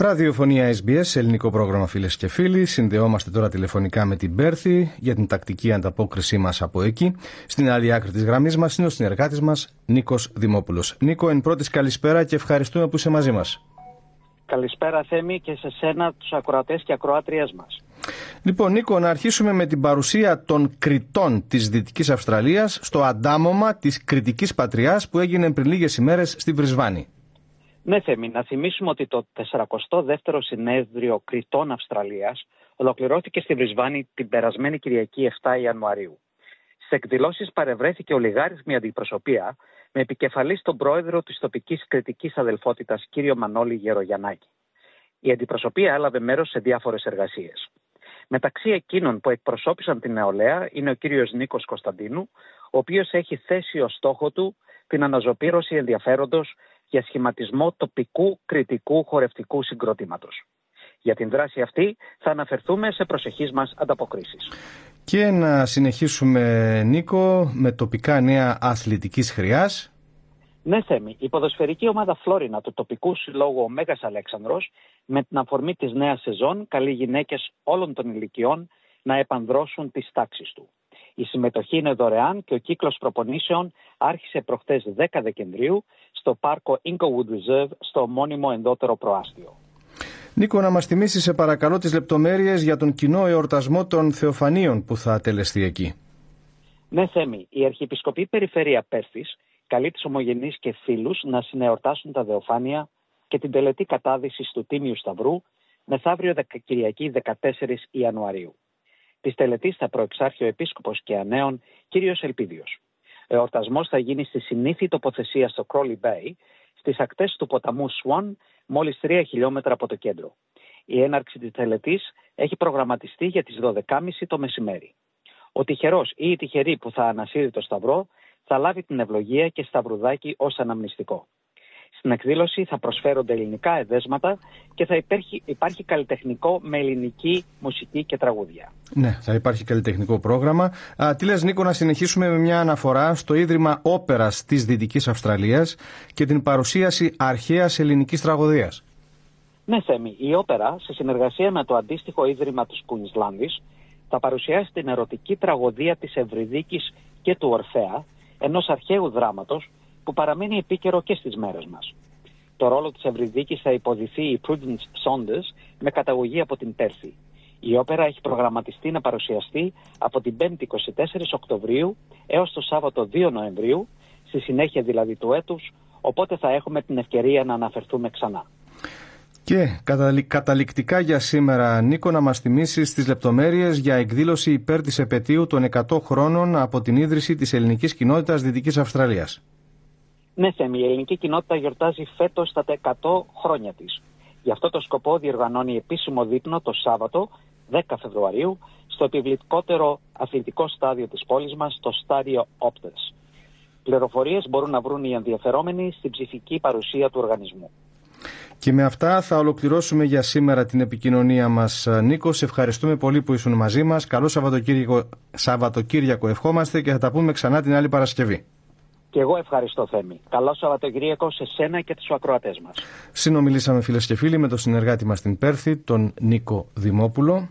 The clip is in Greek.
Ραδιοφωνία SBS, ελληνικό πρόγραμμα φίλες και φίλοι. Συνδεόμαστε τώρα τηλεφωνικά με την Πέρθη για την τακτική ανταπόκρισή μας από εκεί. Στην άλλη άκρη της γραμμής μας είναι ο συνεργάτης μας Νίκος Δημόπουλος. Νίκο, εν πρώτης καλησπέρα και ευχαριστούμε που είσαι μαζί μας. Καλησπέρα Θέμη και σε σένα τους ακροατές και ακροάτριές μας. Λοιπόν Νίκο, να αρχίσουμε με την παρουσία των κριτών της Δυτικής Αυστραλίας στο αντάμωμα της κριτικής πατριάς που έγινε πριν λίγες ημέρες στη Βρισβάνη. Ναι Θέμη, να θυμίσουμε ότι το 42ο συνέδριο κριτών Αυστραλίας ολοκληρώθηκε στη Βρισβάνη την περασμένη Κυριακή 7 Ιανουαρίου. Στι εκδηλώσεις παρευρέθηκε ολιγάριθμη αντιπροσωπεία με επικεφαλής τον πρόεδρο της τοπικής κριτικής αδελφότητας, κύριο Μανώλη Γερογιαννάκη. Η αντιπροσωπεία έλαβε μέρος σε διάφορες εργασίες. Μεταξύ εκείνων που εκπροσώπησαν την νεολαία είναι ο κύριος Νίκος Κωνσταντίνου, ο οποίος έχει θέσει ως στόχο του την αναζωπήρωση ενδιαφέροντος για σχηματισμό τοπικού κριτικού χορευτικού συγκροτήματος. Για την δράση αυτή θα αναφερθούμε σε προσεχείς μας ανταποκρίσεις. Και να συνεχίσουμε, Νίκο, με τοπικά νέα αθλητικής χρειάς. Ναι, Θέμη. Η ποδοσφαιρική ομάδα Φλόρινα του τοπικού συλλόγου ο Μέγας Αλέξανδρος με την αφορμή της νέας σεζόν καλεί γυναίκες όλων των ηλικιών να επανδρώσουν τις τάξεις του. Η συμμετοχή είναι δωρεάν και ο κύκλος προπονήσεων άρχισε προχτές 10 Δεκεμβρίου στο πάρκο Inglewood Reserve στο μόνιμο ενδότερο προάστιο. Νίκο, να μας θυμίσεις σε παρακαλώ τις λεπτομέρειες για τον κοινό εορτασμό των Θεοφανίων που θα τελεστεί εκεί. Ναι, Θέμη, η Αρχιεπισκοπή Περιφέρεια Πέρθης καλεί τις ομογενείς και φίλους να συνεορτάσουν τα Δεοφάνεια και την τελετή κατάδυσης του Τίμιου Σταυρού μεθαύριο Κυριακή 14 Ιανουαρίου. Της τελετής θα προεξάρχει ο Επίσκοπος και Ανέων κ. Ελπίδιος. Ο εορτασμός θα γίνει στη συνήθη τοποθεσία στο Crowley Bay, στις ακτές του ποταμού Swan, μόλις 3 χιλιόμετρα από το κέντρο. Η έναρξη της τελετής έχει προγραμματιστεί για τις 12.30 το μεσημέρι. Ο τυχερός ή η τυχερή που θα ανασύρει το σταυρό θα λάβει την ευλογία και σταυρουδάκι ως αναμνηστικό. Στην εκδήλωση θα προσφέρονται ελληνικά εδέσματα και θα υπάρχει, υπάρχει καλλιτεχνικό με ελληνική μουσική και τραγούδια. Ναι, θα υπάρχει καλλιτεχνικό πρόγραμμα. Α, τι λες Νίκο να συνεχίσουμε με μια αναφορά στο Ίδρυμα Όπερας της Δυτικής Αυστραλίας και την παρουσίαση αρχαίας ελληνικής τραγωδίας. Ναι Θέμη, η όπερα σε συνεργασία με το αντίστοιχο Ίδρυμα του Κουινσλάνδης θα παρουσιάσει την ερωτική τραγωδία της Ευρυδίκης και του Ορφέα, ενός αρχαίου δράματος που παραμένει επίκαιρο και στις μέρες μας. Το ρόλο της Ευρυδίκης θα υποδηθεί η Prudence Saunders με καταγωγή από την Πέρθη. Η όπερα έχει προγραμματιστεί να παρουσιαστεί από την 5η 24 Οκτωβρίου έως το Σάββατο 2 Νοεμβρίου, στη συνέχεια δηλαδή του έτους, οπότε θα έχουμε την ευκαιρία να αναφερθούμε ξανά. Και καταληκτικά για σήμερα, Νίκο, να μας θυμίσεις τις λεπτομέρειες για εκδήλωση υπέρ της επαιτίου των 100 χρόνων από την ίδρυση της ελληνικής κοινότητας Δυτικής Αυστραλίας. Ναι, Θέμη, η ελληνική κοινότητα γιορτάζει φέτος τα 100 χρόνια της. Γι' αυτό το σκοπό διοργανώνει επίσημο δείπνο το Σάββατο 10 Φεβρουαρίου στο επιβλητικότερο αθλητικό στάδιο της πόλης μας, στο στάδιο Όπτες. Πληροφορίες μπορούν να βρουν οι ενδιαφερόμενοι στην ψηφική παρουσία του οργανισμού. Και με αυτά θα ολοκληρώσουμε για σήμερα την επικοινωνία μας. Νίκος, σε ευχαριστούμε πολύ που ήσουν μαζί μας. Καλό Σαββατοκύριακο, Σαββατοκύριακο ευχόμαστε και θα τα πούμε ξανά την άλλη Παρασκευή. Και εγώ ευχαριστώ Θέμη. Καλό Σαββατοκύριακο σε σένα και τους ακροατές μας. Συνομιλήσαμε φίλες και φίλοι με τον συνεργάτη μας στην Πέρθη, τον Νίκο Δημόπουλο.